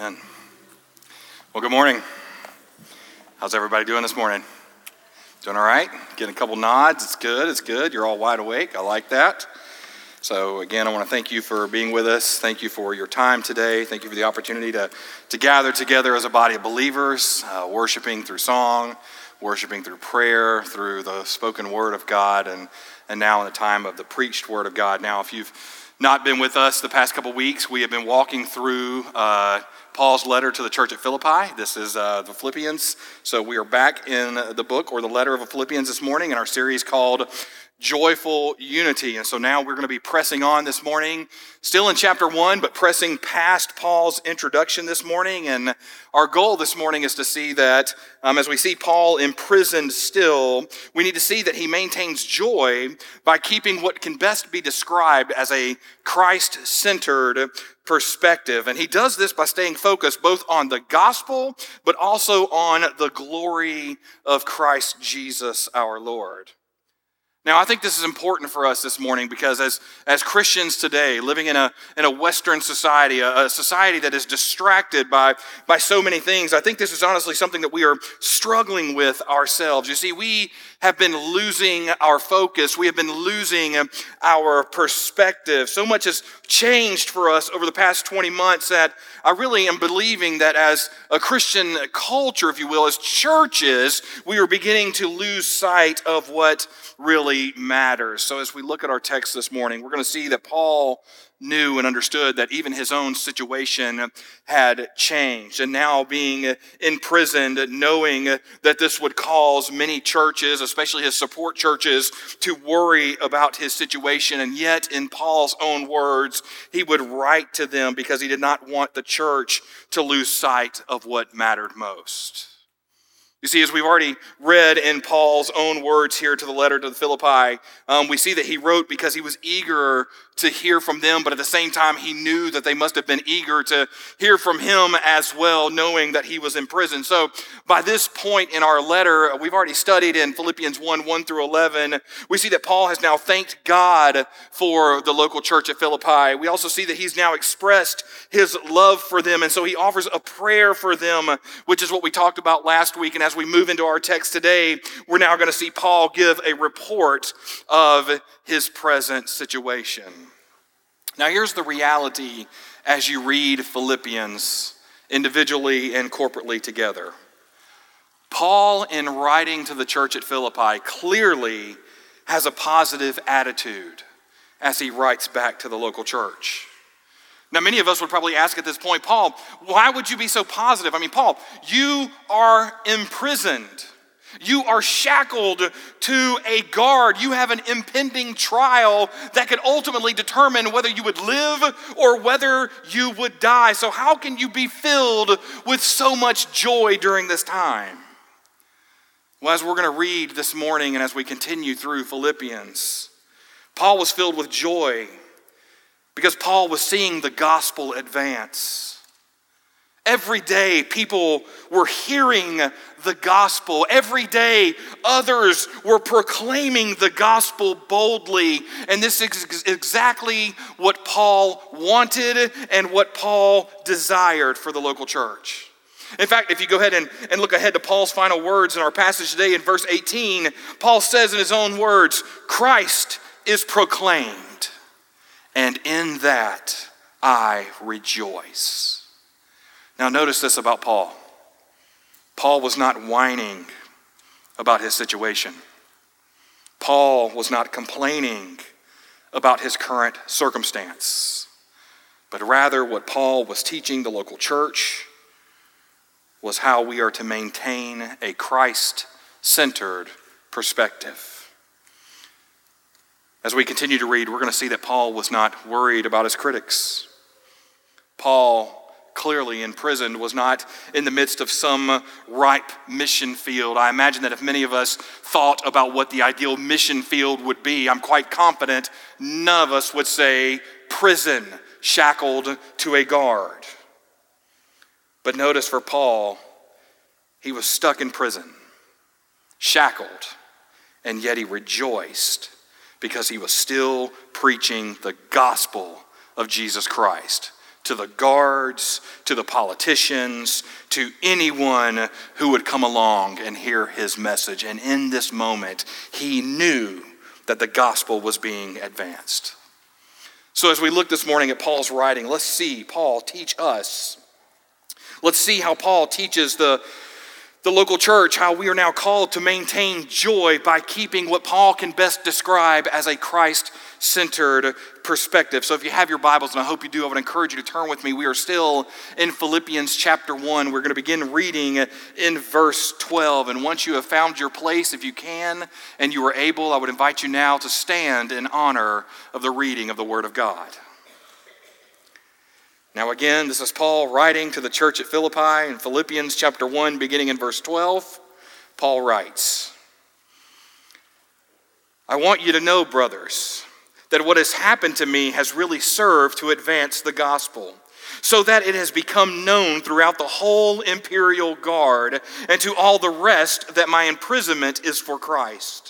Amen. Well, good morning. How's everybody doing this morning? Doing all right? Getting a couple nods. It's good. It's good. You're all wide awake. I like that. So, again, I want to thank you for being with us. Thank you for your time today. Thank you for the opportunity to, to gather together as a body of believers, uh, worshiping through song, worshiping through prayer, through the spoken word of God, and, and now in the time of the preached word of God. Now, if you've not been with us the past couple weeks, we have been walking through uh, Paul's letter to the church at Philippi. This is uh, the Philippians. So we are back in the book or the letter of Philippians this morning in our series called joyful unity. And so now we're going to be pressing on this morning, still in chapter one, but pressing past Paul's introduction this morning. And our goal this morning is to see that um, as we see Paul imprisoned still, we need to see that he maintains joy by keeping what can best be described as a Christ centered perspective. And he does this by staying focused both on the gospel, but also on the glory of Christ Jesus our Lord. Now, I think this is important for us this morning because as, as Christians today, living in a, in a Western society, a, a, society that is distracted by, by so many things, I think this is honestly something that we are struggling with ourselves. You see, we have been losing our focus, we have been losing our perspective. So much has changed for us over the past 20 months that I really am believing that as a Christian culture, if you will, as churches, we are beginning to lose sight of what really matters. So, as we look at our text this morning, we're going to see that Paul knew and understood that even his own situation had changed. And now, being imprisoned, knowing that this would cause many churches, especially his support churches, to worry about his situation. And yet, in Paul's own words, he would write to them because he did not want the church to lose sight of what mattered most. You see, as we've already read in Paul's own words here to the letter to the Philippi, um, we see that he wrote because he was eager to hear from them, but at the same time, he knew that they must have been eager to hear from him as well, knowing that he was in prison. So, by this point in our letter, we've already studied in Philippians 1 1 through 11, we see that Paul has now thanked God for the local church at Philippi. We also see that he's now expressed his love for them, and so he offers a prayer for them, which is what we talked about last week. And as we move into our text today, we're now going to see Paul give a report of his present situation. Now, here's the reality as you read Philippians individually and corporately together. Paul, in writing to the church at Philippi, clearly has a positive attitude as he writes back to the local church. Now, many of us would probably ask at this point, Paul, why would you be so positive? I mean, Paul, you are imprisoned. You are shackled to a guard. You have an impending trial that could ultimately determine whether you would live or whether you would die. So, how can you be filled with so much joy during this time? Well, as we're going to read this morning and as we continue through Philippians, Paul was filled with joy because Paul was seeing the gospel advance. Every day, people were hearing the gospel. Every day, others were proclaiming the gospel boldly. And this is exactly what Paul wanted and what Paul desired for the local church. In fact, if you go ahead and, and look ahead to Paul's final words in our passage today in verse 18, Paul says in his own words, Christ is proclaimed, and in that I rejoice. Now, notice this about Paul Paul was not whining about his situation, Paul was not complaining about his current circumstance, but rather what Paul was teaching the local church was how we are to maintain a Christ centered perspective. As we continue to read, we're going to see that Paul was not worried about his critics. Paul clearly imprisoned was not in the midst of some ripe mission field. I imagine that if many of us thought about what the ideal mission field would be, I'm quite confident none of us would say prison shackled to a guard. But notice for Paul, he was stuck in prison, shackled, and yet he rejoiced because he was still preaching the gospel of Jesus Christ to the guards, to the politicians, to anyone who would come along and hear his message. And in this moment, he knew that the gospel was being advanced. So, as we look this morning at Paul's writing, let's see Paul teach us. Let's see how Paul teaches the the local church, how we are now called to maintain joy by keeping what Paul can best describe as a Christ centered perspective. So, if you have your Bibles, and I hope you do, I would encourage you to turn with me. We are still in Philippians chapter 1. We're going to begin reading in verse 12. And once you have found your place, if you can and you are able, I would invite you now to stand in honor of the reading of the Word of God. Now, again, this is Paul writing to the church at Philippi in Philippians chapter 1, beginning in verse 12. Paul writes I want you to know, brothers, that what has happened to me has really served to advance the gospel, so that it has become known throughout the whole imperial guard and to all the rest that my imprisonment is for Christ.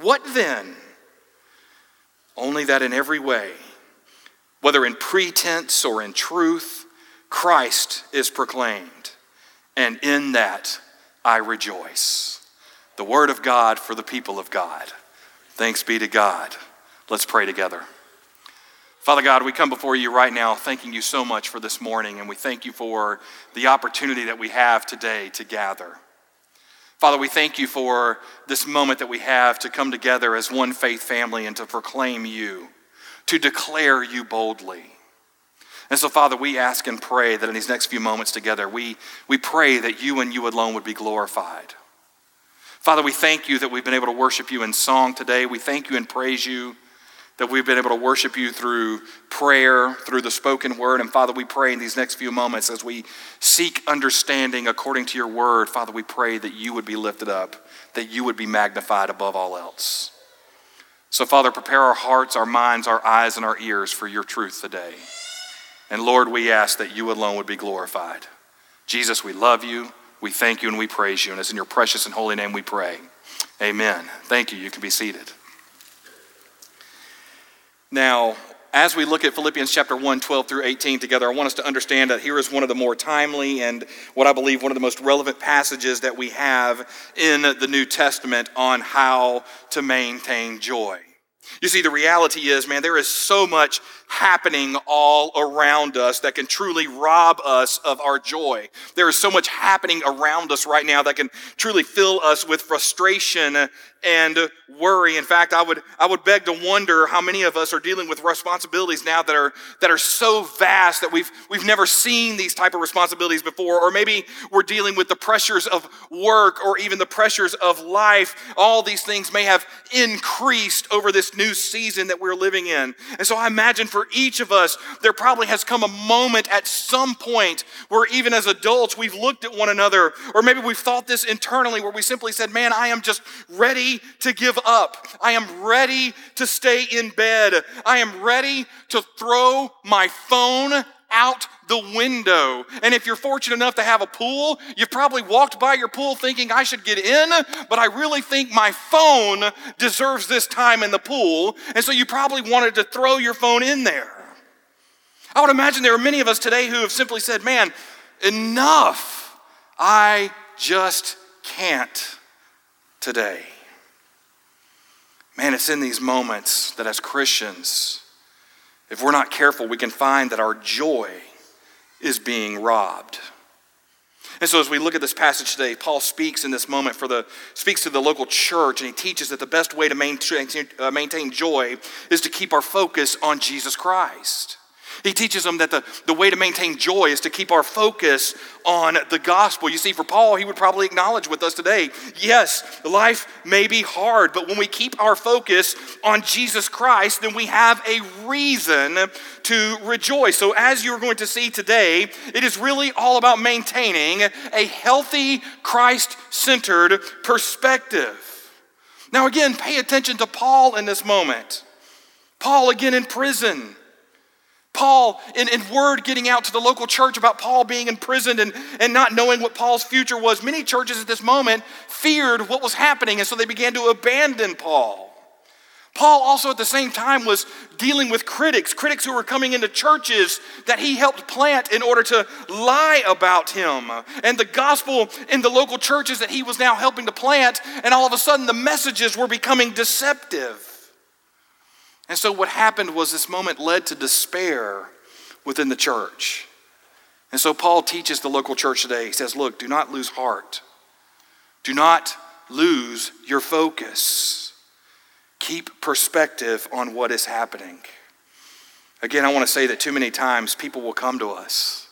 What then? Only that in every way, whether in pretense or in truth, Christ is proclaimed, and in that I rejoice. The word of God for the people of God. Thanks be to God. Let's pray together. Father God, we come before you right now thanking you so much for this morning, and we thank you for the opportunity that we have today to gather. Father, we thank you for this moment that we have to come together as one faith family and to proclaim you, to declare you boldly. And so, Father, we ask and pray that in these next few moments together, we, we pray that you and you alone would be glorified. Father, we thank you that we've been able to worship you in song today. We thank you and praise you that we've been able to worship you through prayer, through the spoken word. And Father, we pray in these next few moments as we seek understanding according to your word, Father, we pray that you would be lifted up, that you would be magnified above all else. So, Father, prepare our hearts, our minds, our eyes, and our ears for your truth today. And Lord, we ask that you alone would be glorified. Jesus, we love you, we thank you, and we praise you. And it's in your precious and holy name we pray. Amen. Thank you. You can be seated. Now, as we look at Philippians chapter 1, 12 through 18 together, I want us to understand that here is one of the more timely and what I believe one of the most relevant passages that we have in the New Testament on how to maintain joy. You see, the reality is, man, there is so much happening all around us that can truly rob us of our joy. There is so much happening around us right now that can truly fill us with frustration and worry. In fact, I would, I would beg to wonder how many of us are dealing with responsibilities now that are, that are so vast that we've, we've never seen these type of responsibilities before. Or maybe we're dealing with the pressures of work or even the pressures of life. All these things may have increased over this new season that we're living in. And so I imagine for each of us, there probably has come a moment at some point where even as adults, we've looked at one another, or maybe we've thought this internally where we simply said, man, I am just ready to give up. I am ready to stay in bed. I am ready to throw my phone out the window. And if you're fortunate enough to have a pool, you've probably walked by your pool thinking, I should get in, but I really think my phone deserves this time in the pool. And so you probably wanted to throw your phone in there. I would imagine there are many of us today who have simply said, Man, enough. I just can't today. Man, it's in these moments that as Christians, if we're not careful, we can find that our joy is being robbed. And so as we look at this passage today, Paul speaks in this moment for the speaks to the local church and he teaches that the best way to maintain, uh, maintain joy is to keep our focus on Jesus Christ. He teaches them that the, the way to maintain joy is to keep our focus on the gospel. You see, for Paul, he would probably acknowledge with us today yes, life may be hard, but when we keep our focus on Jesus Christ, then we have a reason to rejoice. So, as you're going to see today, it is really all about maintaining a healthy, Christ centered perspective. Now, again, pay attention to Paul in this moment. Paul, again, in prison. Paul, in, word getting out to the local church about Paul being imprisoned and, and not knowing what Paul's future was, many churches at this moment feared what was happening, and so they began to abandon Paul. Paul also at the same time was dealing with critics, critics who were coming into churches that he helped plant in order to lie about him. And the gospel in the local churches that he was now helping to plant, and all of a sudden the messages were becoming deceptive. And so what happened was this moment led to despair within the church. And so Paul teaches the local church today. He says, Look, do not lose heart. Do not lose your focus. Keep perspective on what is happening. Again, I want to say that too many times people will come to us.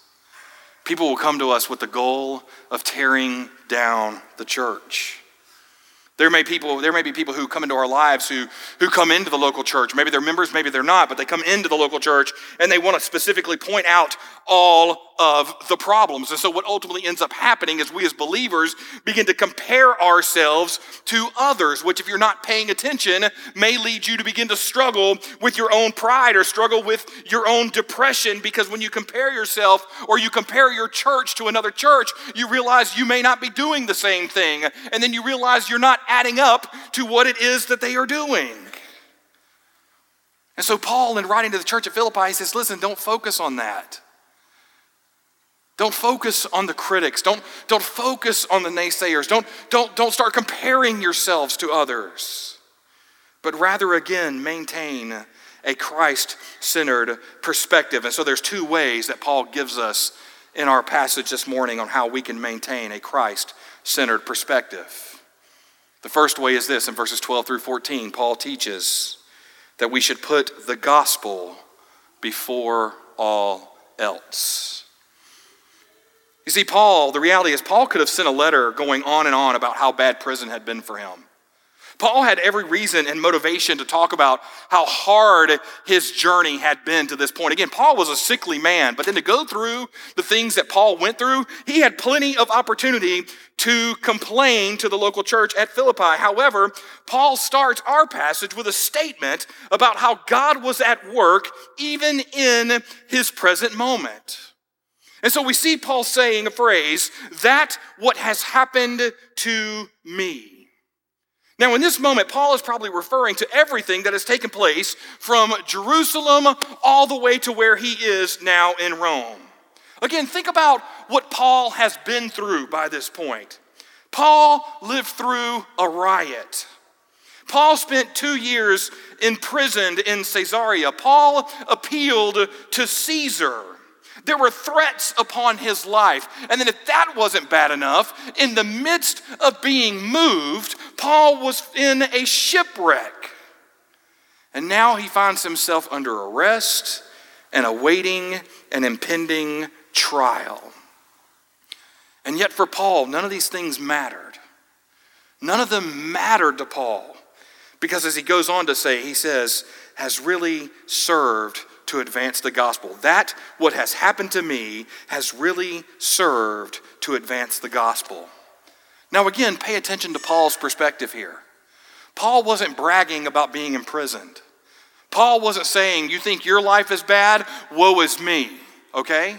People will come to us with the goal of tearing down the church. There may, people, there may be people who come into our lives who, who come into the local church. Maybe they're members, maybe they're not, but they come into the local church and they want to specifically point out all of the problems. And so, what ultimately ends up happening is we as believers begin to compare ourselves to others, which, if you're not paying attention, may lead you to begin to struggle with your own pride or struggle with your own depression. Because when you compare yourself or you compare your church to another church, you realize you may not be doing the same thing. And then you realize you're not adding up to what it is that they are doing. And so, Paul, in writing to the church at Philippi, he says, Listen, don't focus on that. Don't focus on the critics. Don't, don't focus on the naysayers. Don't, don't, don't start comparing yourselves to others. But rather, again, maintain a Christ centered perspective. And so there's two ways that Paul gives us in our passage this morning on how we can maintain a Christ centered perspective. The first way is this in verses 12 through 14. Paul teaches that we should put the gospel before all else. You see, Paul, the reality is, Paul could have sent a letter going on and on about how bad prison had been for him. Paul had every reason and motivation to talk about how hard his journey had been to this point. Again, Paul was a sickly man, but then to go through the things that Paul went through, he had plenty of opportunity to complain to the local church at Philippi. However, Paul starts our passage with a statement about how God was at work even in his present moment. And so we see Paul saying a phrase, that what has happened to me. Now, in this moment, Paul is probably referring to everything that has taken place from Jerusalem all the way to where he is now in Rome. Again, think about what Paul has been through by this point. Paul lived through a riot. Paul spent two years imprisoned in Caesarea. Paul appealed to Caesar. There were threats upon his life. And then, if that wasn't bad enough, in the midst of being moved, Paul was in a shipwreck. And now he finds himself under arrest and awaiting an impending trial. And yet, for Paul, none of these things mattered. None of them mattered to Paul. Because as he goes on to say, he says, has really served to advance the gospel. That, what has happened to me, has really served to advance the gospel. Now, again, pay attention to Paul's perspective here. Paul wasn't bragging about being imprisoned. Paul wasn't saying, You think your life is bad? Woe is me, okay?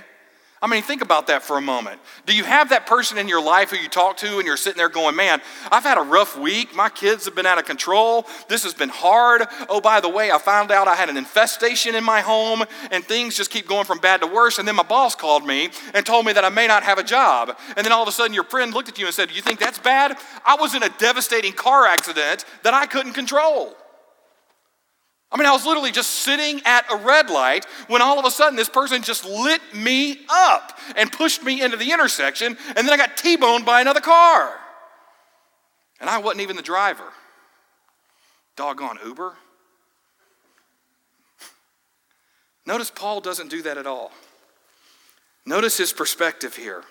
I mean, think about that for a moment. Do you have that person in your life who you talk to and you're sitting there going, Man, I've had a rough week. My kids have been out of control. This has been hard. Oh, by the way, I found out I had an infestation in my home and things just keep going from bad to worse. And then my boss called me and told me that I may not have a job. And then all of a sudden your friend looked at you and said, Do you think that's bad? I was in a devastating car accident that I couldn't control. I mean, I was literally just sitting at a red light when all of a sudden this person just lit me up and pushed me into the intersection, and then I got T boned by another car. And I wasn't even the driver. Doggone Uber. Notice Paul doesn't do that at all. Notice his perspective here.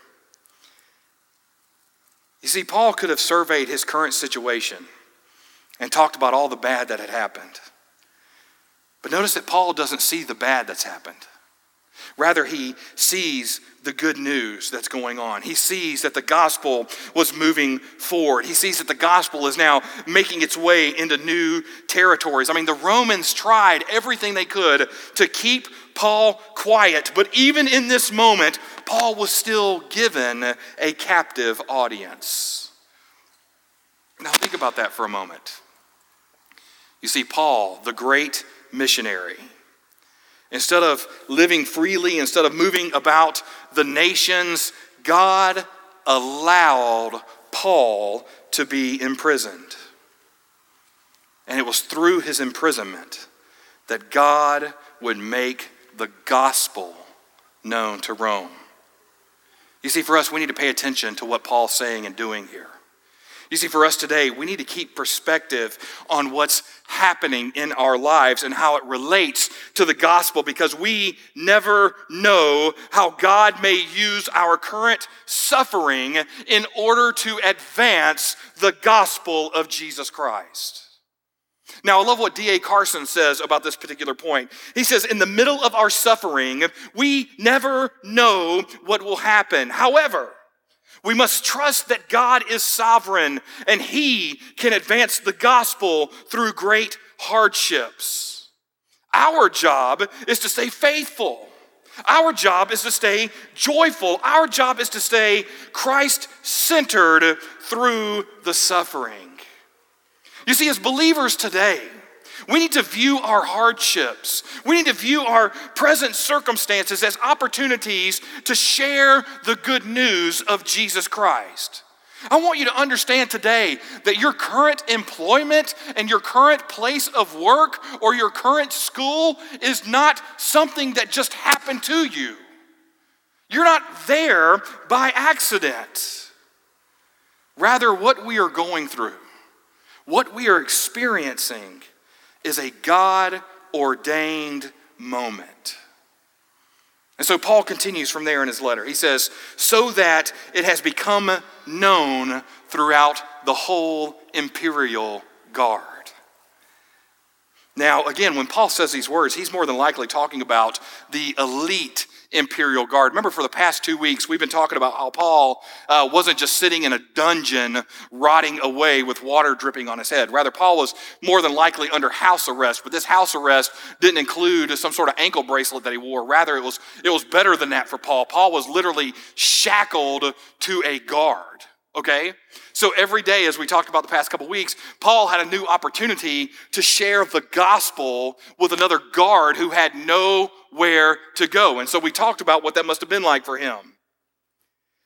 You see, Paul could have surveyed his current situation and talked about all the bad that had happened. But notice that Paul doesn't see the bad that's happened. Rather, he sees the good news that's going on. He sees that the gospel was moving forward. He sees that the gospel is now making its way into new territories. I mean, the Romans tried everything they could to keep Paul quiet, but even in this moment, Paul was still given a captive audience. Now, think about that for a moment. You see, Paul, the great missionary, Instead of living freely, instead of moving about the nations, God allowed Paul to be imprisoned. And it was through his imprisonment that God would make the gospel known to Rome. You see, for us, we need to pay attention to what Paul's saying and doing here. You see, for us today, we need to keep perspective on what's happening in our lives and how it relates to the gospel because we never know how God may use our current suffering in order to advance the gospel of Jesus Christ. Now, I love what D.A. Carson says about this particular point. He says, In the middle of our suffering, we never know what will happen. However, we must trust that God is sovereign and He can advance the gospel through great hardships. Our job is to stay faithful. Our job is to stay joyful. Our job is to stay Christ centered through the suffering. You see, as believers today, we need to view our hardships. We need to view our present circumstances as opportunities to share the good news of Jesus Christ. I want you to understand today that your current employment and your current place of work or your current school is not something that just happened to you. You're not there by accident. Rather, what we are going through, what we are experiencing, is a God ordained moment. And so Paul continues from there in his letter. He says, so that it has become known throughout the whole imperial guard. Now, again, when Paul says these words, he's more than likely talking about the elite imperial guard. Remember, for the past two weeks, we've been talking about how Paul uh, wasn't just sitting in a dungeon rotting away with water dripping on his head. Rather, Paul was more than likely under house arrest, but this house arrest didn't include some sort of ankle bracelet that he wore. Rather, it was, it was better than that for Paul. Paul was literally shackled to a guard okay? So every day, as we talked about the past couple weeks, Paul had a new opportunity to share the gospel with another guard who had nowhere to go. And so we talked about what that must have been like for him.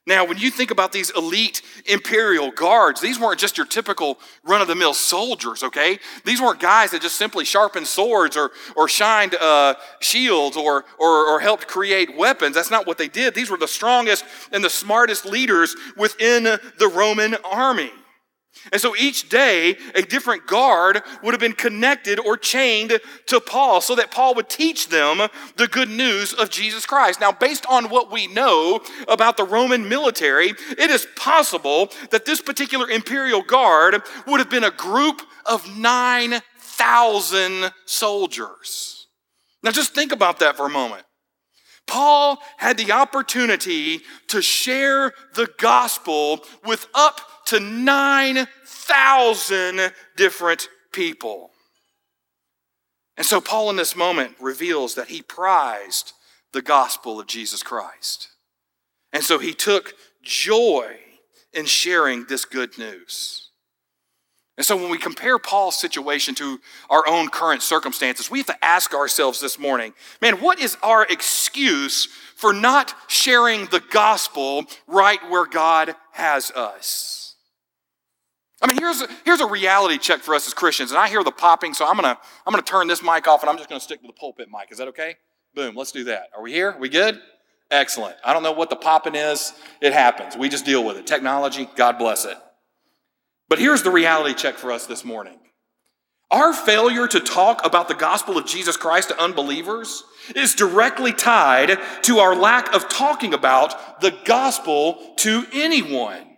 Now, when you think about these elite imperial guards, these weren't just your typical run of the mill soldiers, okay? These weren't guys that just simply sharpened swords or, or shined uh, shields or, or, or helped create weapons. That's not what they did. These were the strongest and the smartest leaders within the Roman army. And so each day, a different guard would have been connected or chained to Paul so that Paul would teach them the good news of Jesus Christ. Now, based on what we know about the Roman military, it is possible that this particular imperial guard would have been a group of 9,000 soldiers. Now, just think about that for a moment. Paul had the opportunity to share the gospel with up to 9,000 different people. And so, Paul, in this moment, reveals that he prized the gospel of Jesus Christ. And so, he took joy in sharing this good news. And so, when we compare Paul's situation to our own current circumstances, we have to ask ourselves this morning man, what is our excuse for not sharing the gospel right where God has us? I mean, here's a, here's a reality check for us as Christians, and I hear the popping, so I'm gonna I'm gonna turn this mic off, and I'm just gonna stick to the pulpit mic. Is that okay? Boom. Let's do that. Are we here? We good? Excellent. I don't know what the popping is. It happens. We just deal with it. Technology. God bless it. But here's the reality check for us this morning. Our failure to talk about the gospel of Jesus Christ to unbelievers is directly tied to our lack of talking about the gospel to anyone.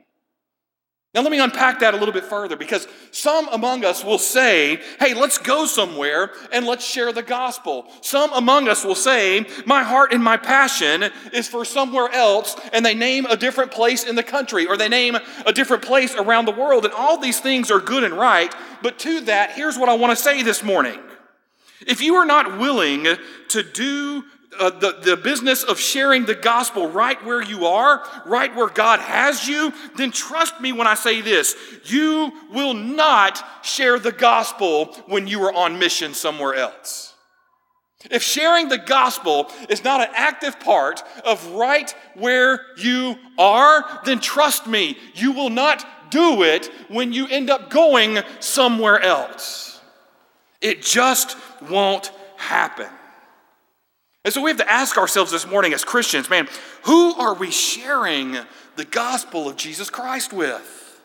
Now, let me unpack that a little bit further because some among us will say, hey, let's go somewhere and let's share the gospel. Some among us will say, my heart and my passion is for somewhere else, and they name a different place in the country or they name a different place around the world. And all these things are good and right. But to that, here's what I want to say this morning. If you are not willing to do uh, the, the business of sharing the gospel right where you are, right where God has you, then trust me when I say this you will not share the gospel when you are on mission somewhere else. If sharing the gospel is not an active part of right where you are, then trust me, you will not do it when you end up going somewhere else. It just won't happen. And so we have to ask ourselves this morning as Christians, man, who are we sharing the gospel of Jesus Christ with?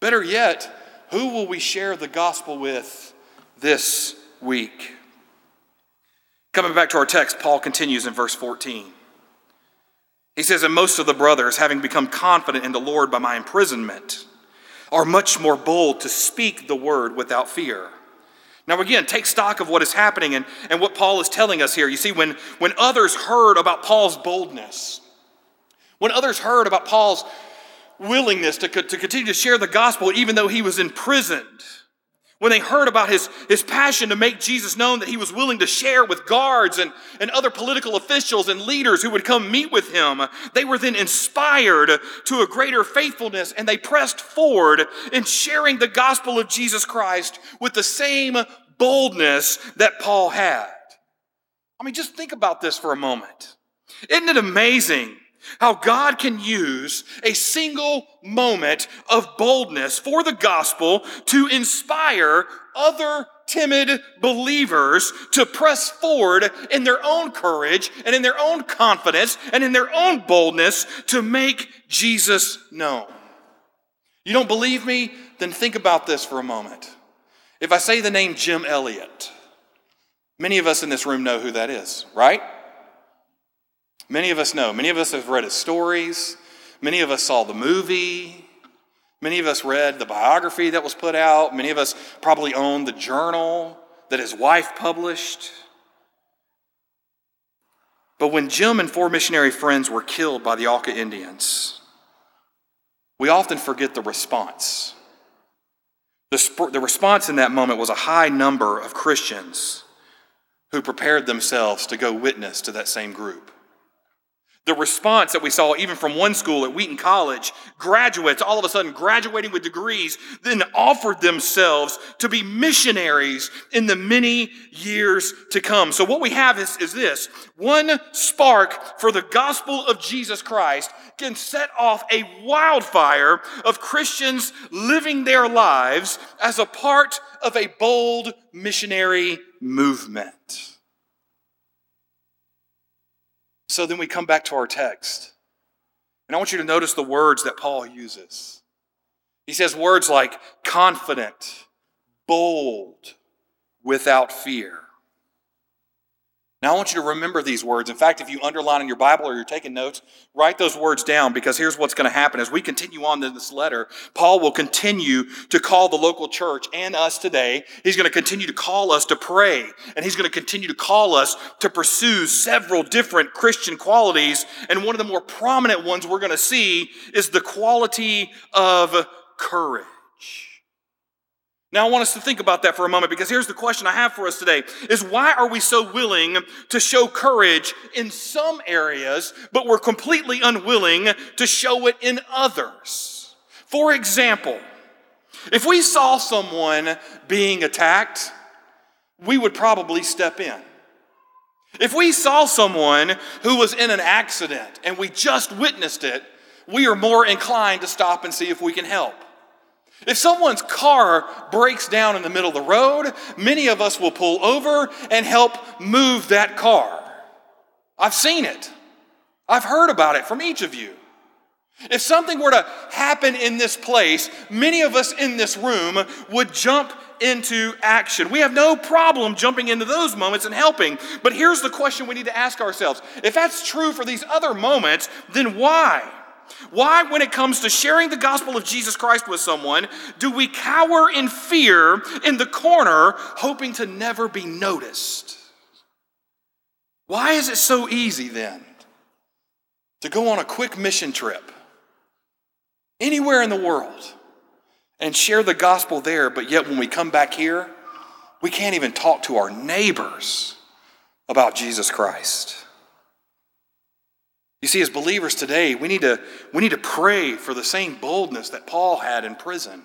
Better yet, who will we share the gospel with this week? Coming back to our text, Paul continues in verse 14. He says, And most of the brothers, having become confident in the Lord by my imprisonment, are much more bold to speak the word without fear. Now, again, take stock of what is happening and, and what Paul is telling us here. You see, when, when others heard about Paul's boldness, when others heard about Paul's willingness to, to continue to share the gospel even though he was imprisoned, when they heard about his, his passion to make Jesus known that he was willing to share with guards and, and other political officials and leaders who would come meet with him, they were then inspired to a greater faithfulness and they pressed forward in sharing the gospel of Jesus Christ with the same boldness that Paul had. I mean, just think about this for a moment. Isn't it amazing how God can use a single moment of boldness for the gospel to inspire other timid believers to press forward in their own courage and in their own confidence and in their own boldness to make Jesus known. You don't believe me? Then think about this for a moment. If I say the name Jim Elliot, many of us in this room know who that is, right? Many of us know. Many of us have read his stories. Many of us saw the movie. Many of us read the biography that was put out. Many of us probably own the journal that his wife published. But when Jim and four missionary friends were killed by the Auca Indians, we often forget the response. The, sp- the response in that moment was a high number of Christians who prepared themselves to go witness to that same group. The response that we saw even from one school at Wheaton College, graduates all of a sudden graduating with degrees, then offered themselves to be missionaries in the many years to come. So what we have is, is this. One spark for the gospel of Jesus Christ can set off a wildfire of Christians living their lives as a part of a bold missionary movement. So then we come back to our text. And I want you to notice the words that Paul uses. He says words like confident, bold, without fear. Now, I want you to remember these words. In fact, if you underline in your Bible or you're taking notes, write those words down because here's what's going to happen. As we continue on in this letter, Paul will continue to call the local church and us today. He's going to continue to call us to pray, and he's going to continue to call us to pursue several different Christian qualities. And one of the more prominent ones we're going to see is the quality of courage. Now, I want us to think about that for a moment because here's the question I have for us today is why are we so willing to show courage in some areas, but we're completely unwilling to show it in others? For example, if we saw someone being attacked, we would probably step in. If we saw someone who was in an accident and we just witnessed it, we are more inclined to stop and see if we can help. If someone's car breaks down in the middle of the road, many of us will pull over and help move that car. I've seen it. I've heard about it from each of you. If something were to happen in this place, many of us in this room would jump into action. We have no problem jumping into those moments and helping. But here's the question we need to ask ourselves if that's true for these other moments, then why? Why, when it comes to sharing the gospel of Jesus Christ with someone, do we cower in fear in the corner, hoping to never be noticed? Why is it so easy then to go on a quick mission trip anywhere in the world and share the gospel there, but yet when we come back here, we can't even talk to our neighbors about Jesus Christ? You see, as believers today, we need to, we need to pray for the same boldness that Paul had in prison.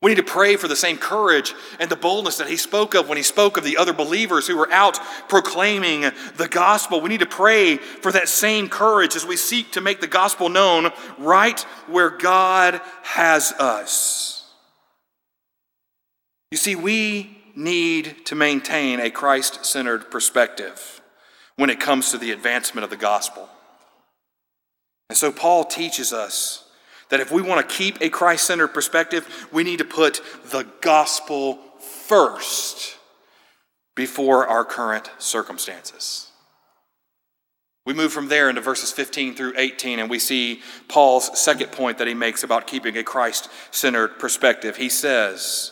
We need to pray for the same courage and the boldness that he spoke of when he spoke of the other believers who were out proclaiming the gospel. We need to pray for that same courage as we seek to make the gospel known right where God has us. You see, we need to maintain a Christ centered perspective when it comes to the advancement of the gospel. And so Paul teaches us that if we want to keep a Christ centered perspective, we need to put the gospel first before our current circumstances. We move from there into verses 15 through 18, and we see Paul's second point that he makes about keeping a Christ centered perspective. He says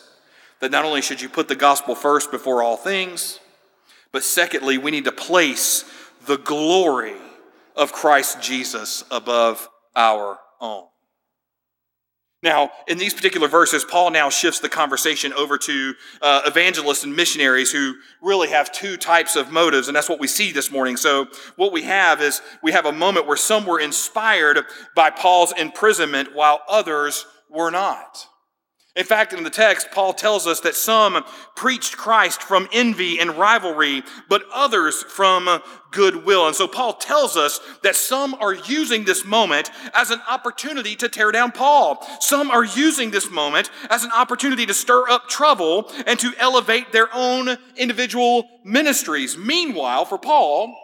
that not only should you put the gospel first before all things, but secondly, we need to place the glory of Christ Jesus above our own. Now, in these particular verses, Paul now shifts the conversation over to uh, evangelists and missionaries who really have two types of motives, and that's what we see this morning. So, what we have is we have a moment where some were inspired by Paul's imprisonment while others were not. In fact, in the text, Paul tells us that some preached Christ from envy and rivalry, but others from goodwill. And so Paul tells us that some are using this moment as an opportunity to tear down Paul. Some are using this moment as an opportunity to stir up trouble and to elevate their own individual ministries. Meanwhile, for Paul,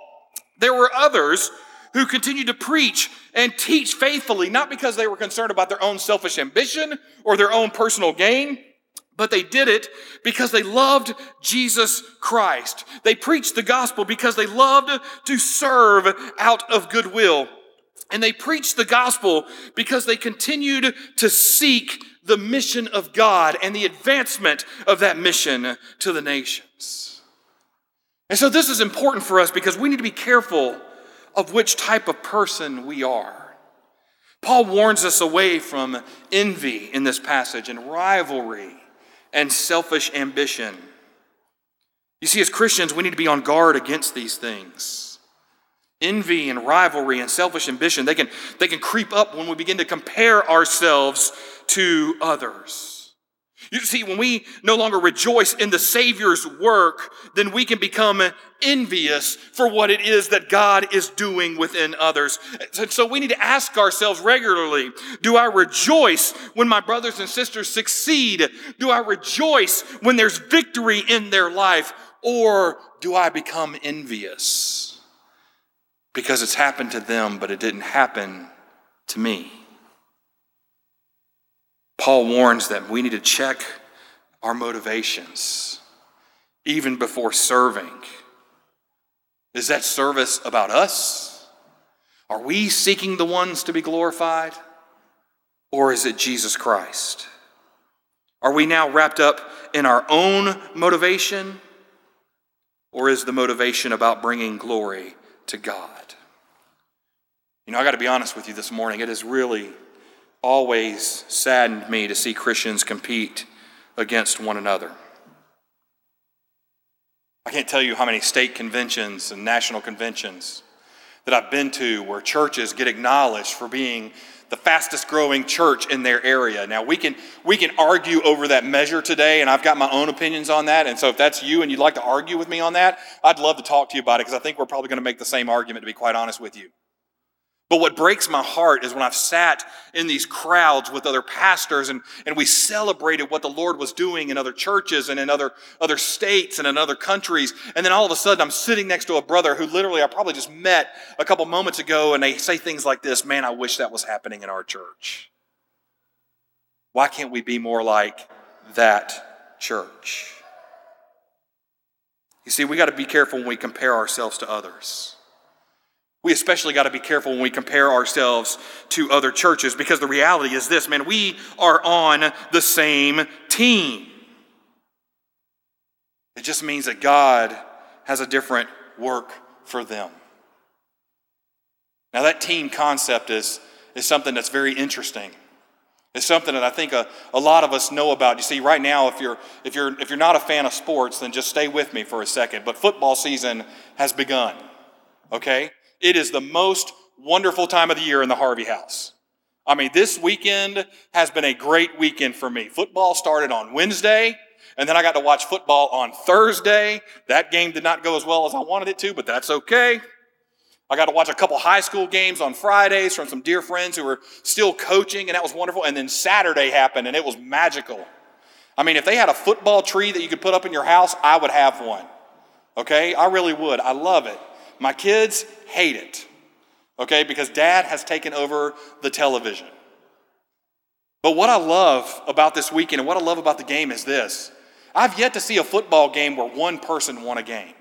there were others who continued to preach and teach faithfully, not because they were concerned about their own selfish ambition or their own personal gain, but they did it because they loved Jesus Christ. They preached the gospel because they loved to serve out of goodwill. And they preached the gospel because they continued to seek the mission of God and the advancement of that mission to the nations. And so this is important for us because we need to be careful of which type of person we are. Paul warns us away from envy in this passage and rivalry and selfish ambition. You see, as Christians, we need to be on guard against these things. Envy and rivalry and selfish ambition, they can, they can creep up when we begin to compare ourselves to others. You see, when we no longer rejoice in the Savior's work, then we can become envious for what it is that God is doing within others. So we need to ask ourselves regularly Do I rejoice when my brothers and sisters succeed? Do I rejoice when there's victory in their life? Or do I become envious because it's happened to them, but it didn't happen to me? Paul warns that we need to check our motivations even before serving. Is that service about us? Are we seeking the ones to be glorified? Or is it Jesus Christ? Are we now wrapped up in our own motivation? Or is the motivation about bringing glory to God? You know, I got to be honest with you this morning. It is really always saddened me to see Christians compete against one another. I can't tell you how many state conventions and national conventions that I've been to where churches get acknowledged for being the fastest growing church in their area. Now we can we can argue over that measure today and I've got my own opinions on that and so if that's you and you'd like to argue with me on that, I'd love to talk to you about it because I think we're probably going to make the same argument to be quite honest with you. But what breaks my heart is when I've sat in these crowds with other pastors and, and we celebrated what the Lord was doing in other churches and in other, other states and in other countries. And then all of a sudden I'm sitting next to a brother who literally I probably just met a couple moments ago and they say things like this, man, I wish that was happening in our church. Why can't we be more like that church? You see, we got to be careful when we compare ourselves to others. We especially got to be careful when we compare ourselves to other churches because the reality is this man, we are on the same team. It just means that God has a different work for them. Now, that team concept is, is something that's very interesting. It's something that I think a, a lot of us know about. You see, right now, if you're, if, you're, if you're not a fan of sports, then just stay with me for a second. But football season has begun, okay? It is the most wonderful time of the year in the Harvey house. I mean, this weekend has been a great weekend for me. Football started on Wednesday, and then I got to watch football on Thursday. That game did not go as well as I wanted it to, but that's okay. I got to watch a couple high school games on Fridays from some dear friends who were still coaching, and that was wonderful. And then Saturday happened, and it was magical. I mean, if they had a football tree that you could put up in your house, I would have one. Okay? I really would. I love it. My kids hate it, okay, because dad has taken over the television. But what I love about this weekend and what I love about the game is this I've yet to see a football game where one person won a game.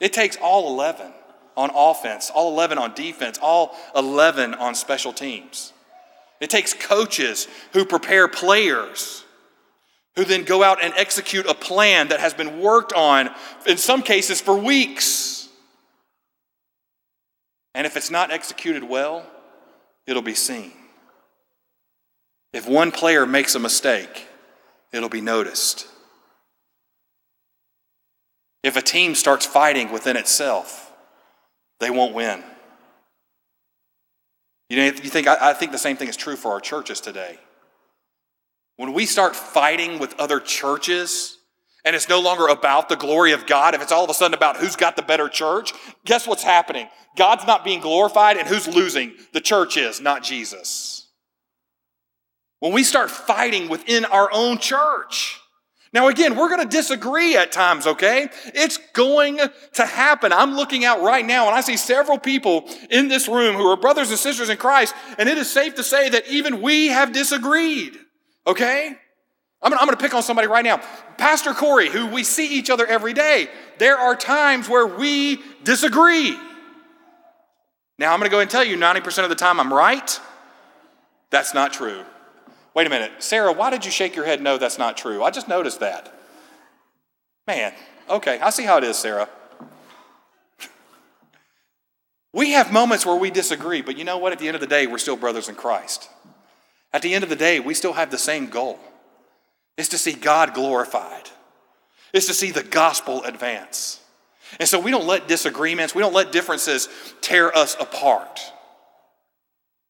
It takes all 11 on offense, all 11 on defense, all 11 on special teams. It takes coaches who prepare players who then go out and execute a plan that has been worked on, in some cases, for weeks. And if it's not executed well, it'll be seen. If one player makes a mistake, it'll be noticed. If a team starts fighting within itself, they won't win. You, know, you think, I, I think the same thing is true for our churches today. When we start fighting with other churches, and it's no longer about the glory of God, if it's all of a sudden about who's got the better church, guess what's happening? God's not being glorified, and who's losing? The church is, not Jesus. When we start fighting within our own church, now, again, we're going to disagree at times, okay? It's going to happen. I'm looking out right now and I see several people in this room who are brothers and sisters in Christ, and it is safe to say that even we have disagreed, okay? I'm going to pick on somebody right now. Pastor Corey, who we see each other every day, there are times where we disagree. Now, I'm going to go and tell you 90% of the time I'm right. That's not true. Wait a minute. Sarah, why did you shake your head? No, that's not true. I just noticed that. Man, okay, I see how it is, Sarah. we have moments where we disagree, but you know what? At the end of the day, we're still brothers in Christ. At the end of the day, we still have the same goal. It's to see God glorified. is to see the gospel advance. And so we don't let disagreements, we don't let differences tear us apart.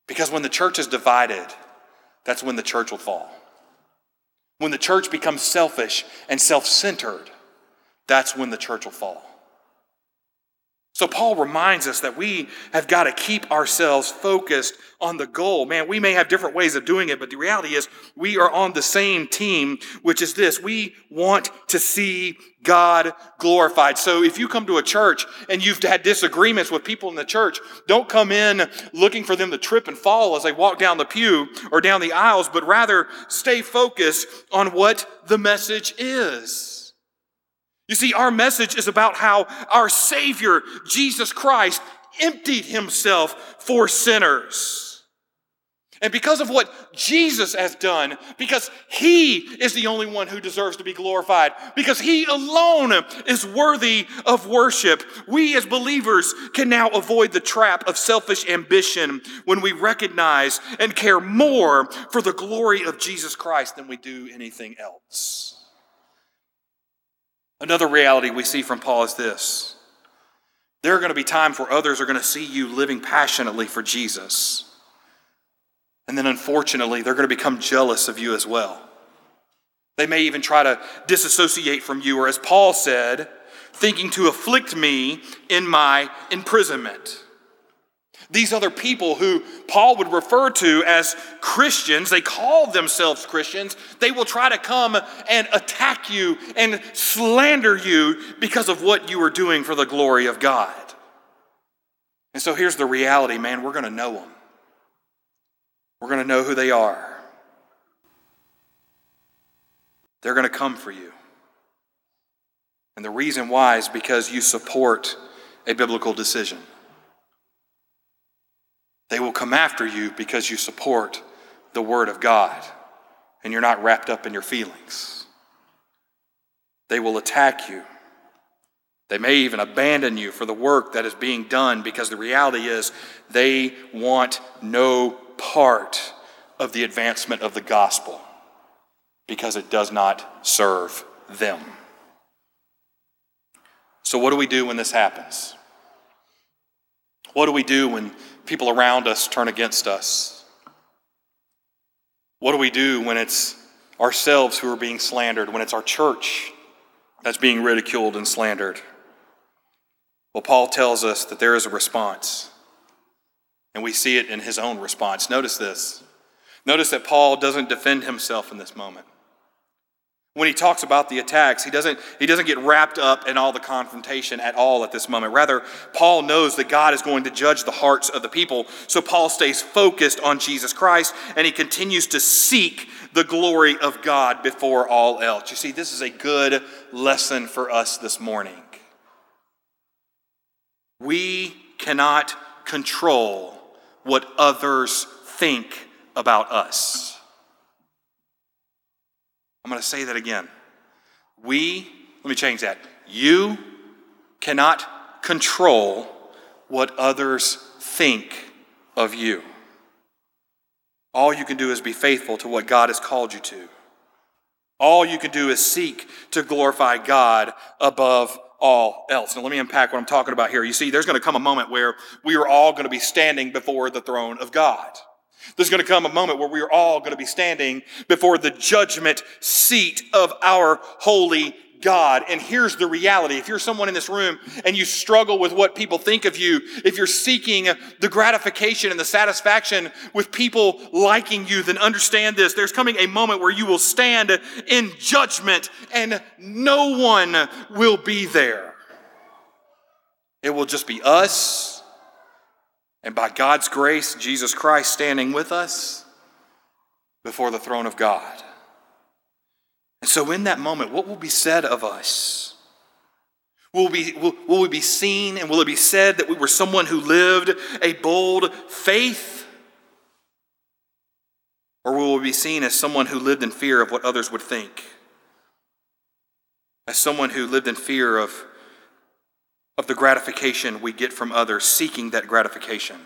Because when the church is divided, that's when the church will fall. When the church becomes selfish and self centered, that's when the church will fall. So, Paul reminds us that we have got to keep ourselves focused on the goal. Man, we may have different ways of doing it, but the reality is we are on the same team, which is this we want to see God glorified. So, if you come to a church and you've had disagreements with people in the church, don't come in looking for them to trip and fall as they walk down the pew or down the aisles, but rather stay focused on what the message is. You see, our message is about how our Savior, Jesus Christ, emptied himself for sinners. And because of what Jesus has done, because He is the only one who deserves to be glorified, because He alone is worthy of worship, we as believers can now avoid the trap of selfish ambition when we recognize and care more for the glory of Jesus Christ than we do anything else. Another reality we see from Paul is this there are going to be times where others are going to see you living passionately for Jesus. And then unfortunately, they're going to become jealous of you as well. They may even try to disassociate from you, or as Paul said, thinking to afflict me in my imprisonment. These other people who Paul would refer to as Christians, they call themselves Christians, they will try to come and attack you and slander you because of what you are doing for the glory of God. And so here's the reality, man we're going to know them, we're going to know who they are. They're going to come for you. And the reason why is because you support a biblical decision. They will come after you because you support the Word of God and you're not wrapped up in your feelings. They will attack you. They may even abandon you for the work that is being done because the reality is they want no part of the advancement of the gospel because it does not serve them. So, what do we do when this happens? What do we do when people around us turn against us? What do we do when it's ourselves who are being slandered, when it's our church that's being ridiculed and slandered? Well, Paul tells us that there is a response, and we see it in his own response. Notice this. Notice that Paul doesn't defend himself in this moment when he talks about the attacks, he doesn't, he doesn't get wrapped up in all the confrontation at all at this moment. Rather, Paul knows that God is going to judge the hearts of the people. So Paul stays focused on Jesus Christ and he continues to seek the glory of God before all else. You see, this is a good lesson for us this morning. We cannot control what others think about us. I'm going to say that again. We, let me change that. You cannot control what others think of you. All you can do is be faithful to what God has called you to. All you can do is seek to glorify God above all else. Now, let me unpack what I'm talking about here. You see, there's going to come a moment where we are all going to be standing before the throne of God. There's going to come a moment where we are all going to be standing before the judgment seat of our holy God. And here's the reality. If you're someone in this room and you struggle with what people think of you, if you're seeking the gratification and the satisfaction with people liking you, then understand this. There's coming a moment where you will stand in judgment and no one will be there. It will just be us and by God's grace, Jesus Christ standing with us before the throne of God. And so, in that moment, what will be said of us? Will we, will, will we be seen and will it be said that we were someone who lived a bold faith? Or will we be seen as someone who lived in fear of what others would think? As someone who lived in fear of of the gratification we get from others, seeking that gratification.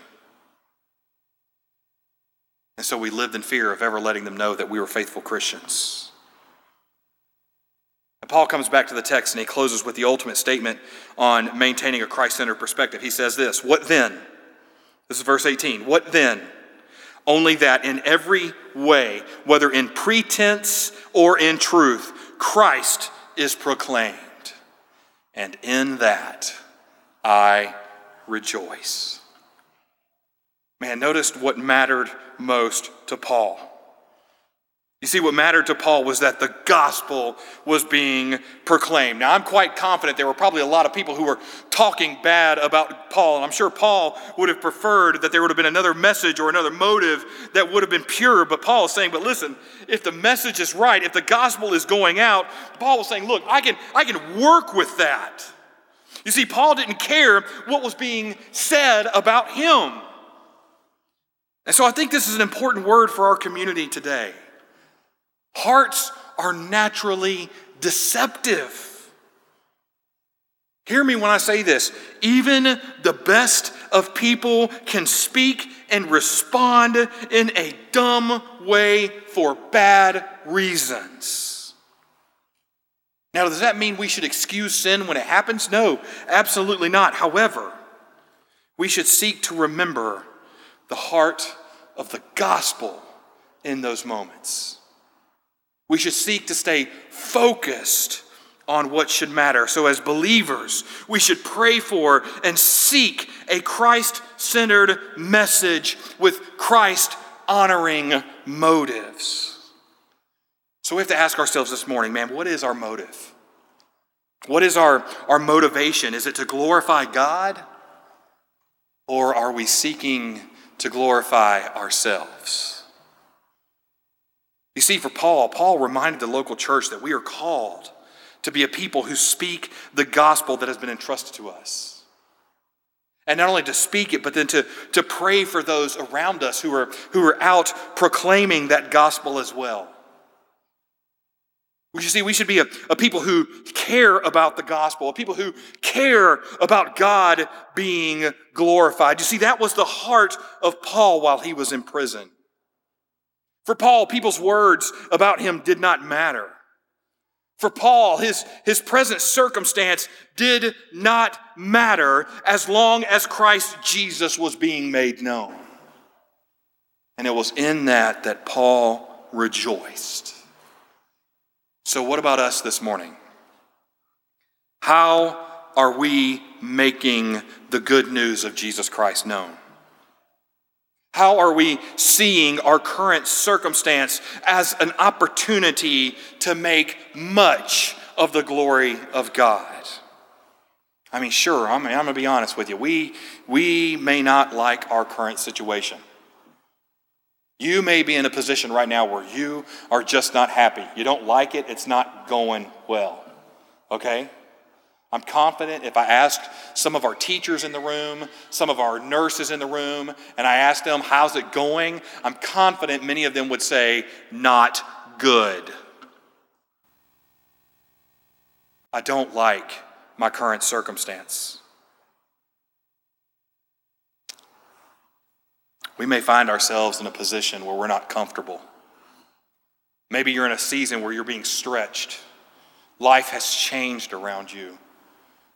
And so we lived in fear of ever letting them know that we were faithful Christians. And Paul comes back to the text and he closes with the ultimate statement on maintaining a Christ centered perspective. He says this What then? This is verse 18. What then? Only that in every way, whether in pretense or in truth, Christ is proclaimed. And in that, I rejoice. Man, notice what mattered most to Paul. You see, what mattered to Paul was that the gospel was being proclaimed. Now, I'm quite confident there were probably a lot of people who were talking bad about Paul, and I'm sure Paul would have preferred that there would have been another message or another motive that would have been pure. But Paul is saying, but listen, if the message is right, if the gospel is going out, Paul was saying, look, I can, I can work with that. You see, Paul didn't care what was being said about him. And so I think this is an important word for our community today. Hearts are naturally deceptive. Hear me when I say this. Even the best of people can speak and respond in a dumb way for bad reasons. Now, does that mean we should excuse sin when it happens? No, absolutely not. However, we should seek to remember the heart of the gospel in those moments. We should seek to stay focused on what should matter. So, as believers, we should pray for and seek a Christ centered message with Christ honoring motives. So, we have to ask ourselves this morning, man, what is our motive? What is our, our motivation? Is it to glorify God? Or are we seeking to glorify ourselves? You see, for Paul, Paul reminded the local church that we are called to be a people who speak the gospel that has been entrusted to us. And not only to speak it, but then to, to pray for those around us who are, who are out proclaiming that gospel as well. Should see we should be a, a people who care about the gospel, a people who care about God being glorified. You see, that was the heart of Paul while he was in prison. For Paul, people's words about him did not matter. For Paul, his, his present circumstance did not matter as long as Christ Jesus was being made known. And it was in that that Paul rejoiced. So, what about us this morning? How are we making the good news of Jesus Christ known? How are we seeing our current circumstance as an opportunity to make much of the glory of God? I mean, sure, I'm, I'm going to be honest with you. We, we may not like our current situation. You may be in a position right now where you are just not happy. You don't like it, it's not going well. Okay? I'm confident if I asked some of our teachers in the room, some of our nurses in the room, and I asked them, How's it going? I'm confident many of them would say, Not good. I don't like my current circumstance. We may find ourselves in a position where we're not comfortable. Maybe you're in a season where you're being stretched. Life has changed around you.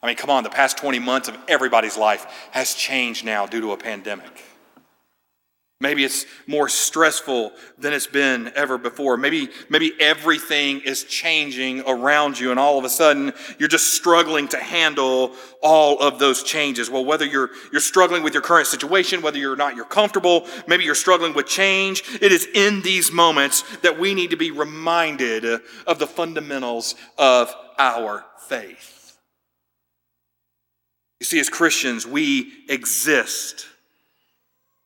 I mean, come on, the past 20 months of everybody's life has changed now due to a pandemic. Maybe it's more stressful than it's been ever before. Maybe, maybe everything is changing around you, and all of a sudden you're just struggling to handle all of those changes. Well, whether you're, you're struggling with your current situation, whether you're not you're comfortable, maybe you're struggling with change, it is in these moments that we need to be reminded of the fundamentals of our faith. You see, as Christians, we exist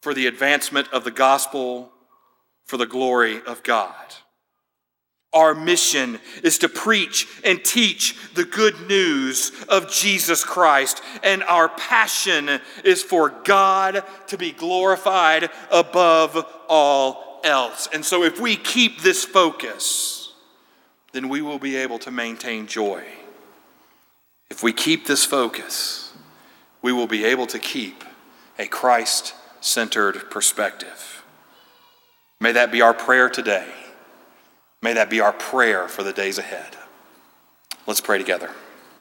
for the advancement of the gospel, for the glory of God. Our mission is to preach and teach the good news of Jesus Christ, and our passion is for God to be glorified above all else. And so, if we keep this focus, then we will be able to maintain joy. If we keep this focus, we will be able to keep a Christ centered perspective. May that be our prayer today. May that be our prayer for the days ahead. Let's pray together.